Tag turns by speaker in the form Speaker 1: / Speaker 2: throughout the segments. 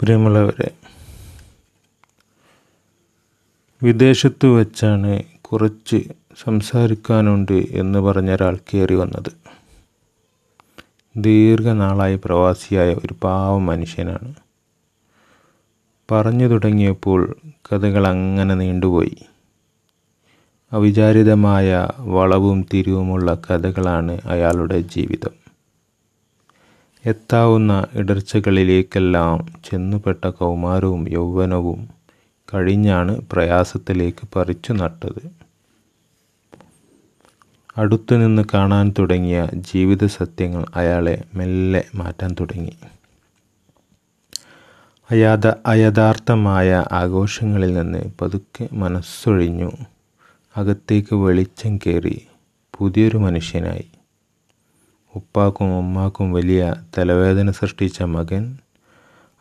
Speaker 1: പ്രിയമുള്ളവരെ വിദേശത്ത് വെച്ചാണ് കുറച്ച് സംസാരിക്കാനുണ്ട് എന്ന് പറഞ്ഞ ഒരാൾ കയറി വന്നത്. ദീർഘനാളായി പ്രവാസിയായ ഒരു പാവ മനുഷ്യനാണ്. പറഞ്ഞു തുടങ്ങിയപ്പോൾ കഥകൾ അങ്ങനെ നീണ്ടുപോയി. അവിചാരിതമായ വളവും തിരിവുമുള്ള കഥകളാണ് അയാളുടെ ജീവിതം. എത്താവുന്ന ഇടർച്ചകളിലേക്കെല്ലാം ചെന്നുപെട്ട കൗമാരവും യൗവനവും കഴിഞ്ഞാണ് പ്രയാസത്തിലേക്ക് പറിച്ചു നട്ടത്. അടുത്തുനിന്ന് കാണാൻ തുടങ്ങിയ ജീവിത സത്യങ്ങൾ അയാളെ മെല്ലെ മാറ്റാൻ തുടങ്ങി. അയാത അയഥാർത്ഥമായ ആഘോഷങ്ങളിൽ നിന്ന് പതുക്കെ മനസ്സൊഴിഞ്ഞു. അകത്തേക്ക് വെളിച്ചം കയറി പുതിയൊരു മനുഷ്യനായി. ഉപ്പാക്കും ഉമ്മാക്കും വലിയ തലവേദന സൃഷ്ടിച്ച മകൻ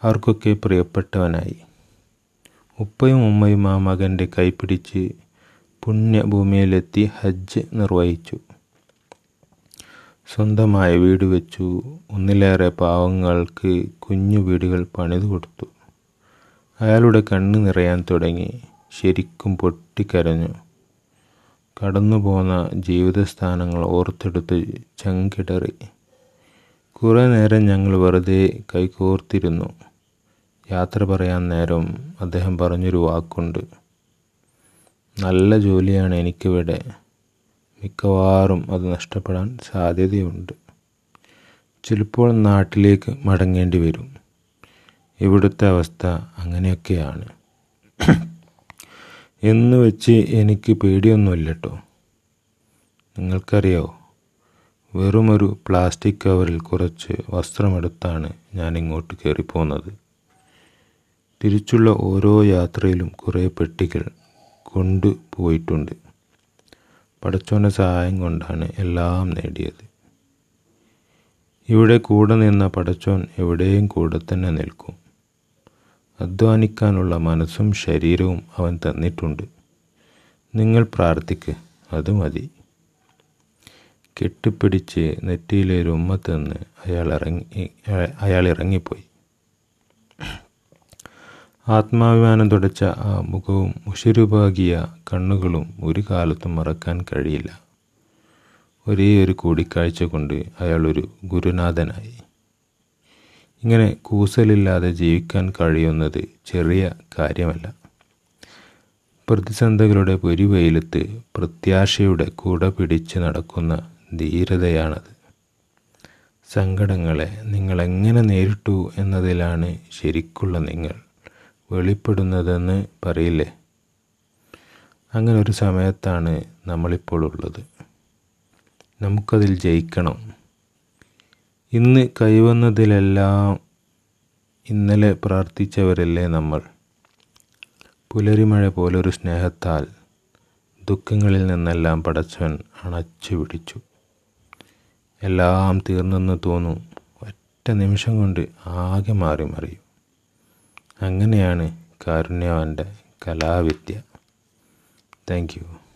Speaker 1: അവർക്കൊക്കെ പ്രിയപ്പെട്ടവനായി. ഉപ്പയും ഉമ്മയും ആ മകന്റെ കൈപിടിച്ച് പുണ്യഭൂമിയിലെത്തി ഹജ്ജ് നിർവഹിച്ചു. സ്വന്തമായ വീട് വെച്ചു. ഒന്നിലേറെ പാവങ്ങൾക്ക് കുഞ്ഞു വീടുകൾ പണിതു കൊടുത്തു. അയാളുടെ കണ്ണ് നിറയാൻ തുടങ്ങി. ശരിക്കും പൊട്ടിക്കരഞ്ഞു. കടന്നുപോന്ന ജീവിതസ്ഥാനങ്ങൾ ഓർത്തെടുത്ത് ചങ്കിടറി. കുറേ നേരം ഞങ്ങൾ വെറുതെ കൈകോർത്തിരുന്നു. യാത്ര പറയാൻ നേരം അദ്ദേഹം പറഞ്ഞൊരു വാക്കുണ്ട്. നല്ല ജോലിയാണ് എനിക്കിവിടെ. മിക്കവാറും അത് നഷ്ടപ്പെടാൻ സാധ്യതയുണ്ട്. ചിലപ്പോൾ നാട്ടിലേക്ക് മടങ്ങേണ്ടി വരും. ഇവിടുത്തെ അവസ്ഥ അങ്ങനെയൊക്കെയാണ്. എന്ന് വെച്ച് എനിക്ക് പേടിയൊന്നുമില്ല കേട്ടോ നിങ്ങൾക്കറിയാവോ വെറുമൊരു പ്ലാസ്റ്റിക് കവറിൽ കുറച്ച് വസ്ത്രമെടുത്താണ് ഞാൻ ഇങ്ങോട്ട് കയറിപ്പോകുന്നത് തിരിച്ചുള്ള ഓരോ യാത്രയിലും കുറേ പെട്ടികൾ കൊണ്ടുപോയിട്ടുണ്ട് പടച്ചോന്റെ സഹായം കൊണ്ടാണ് എല്ലാം നേടിയത്. ഇവിടെ കൂടെ നിന്ന പടച്ചോൻ എവിടെയും കൂടെ തന്നെ നിൽക്കും. അധ്വാനിക്കാനുള്ള മനസ്സും ശരീരവും അവൻ തന്നിട്ടുണ്ട്. നിങ്ങൾ പ്രാർത്ഥിക്ക് അത് മതി. കെട്ടിപ്പിടിച്ച് നെറ്റിയിലെ ഉമ്മ അയാൾ ഇറങ്ങി അയാൾ ഇറങ്ങിപ്പോയി. ആത്മാഭിമാനം തുടച്ച ആ മുഖവും ഉഷിരുപാകിയ കണ്ണുകളും ഒരു കാലത്തും മറക്കാൻ കഴിയില്ല. ഒരേ ഒരു കൂടിക്കാഴ്ച കൊണ്ട് അയാളൊരു ഗുരുനാഥനായി. ഇങ്ങനെ കൂസലില്ലാതെ ജീവിക്കാൻ കഴിയുന്നത് ചെറിയ കാര്യമല്ല. പ്രതിസന്ധികളുടെ പൊരിവെയിലത്ത് പ്രത്യാശയുടെ കൂട പിടിച്ച് നടക്കുന്ന ധീരതയാണത്. സങ്കടങ്ങളെ നിങ്ങൾ എങ്ങനെ നേരിട്ടു എന്നതിലാണ് ശരിക്കുള്ള നിങ്ങൾ വെളിപ്പെടുന്നതെന്ന് പറയില്ലേ? അങ്ങനെ ഒരു സമയത്താണ് നമ്മളിപ്പോൾ ഉള്ളത്. നമുക്കതിൽ ജയിക്കണം. ഇന്ന് കൈവന്നതിലെല്ലാം ഇന്നലെ പ്രാർത്ഥിച്ചവരല്ലേ നമ്മൾ? പുലരിമഴ പോലൊരു സ്നേഹത്താൽ ദുഃഖങ്ങളിൽ നിന്നെല്ലാം പടച്ചവൻ അണച്ചു പിടിച്ചു. എല്ലാം തീർന്നെന്ന് തോന്നും. ഒറ്റ നിമിഷം കൊണ്ട് ആകെ മാറി മറിയും. അങ്ങനെയാണ് കാരുണ്യവാന്റെ കലാവിദ്യ. Thank you.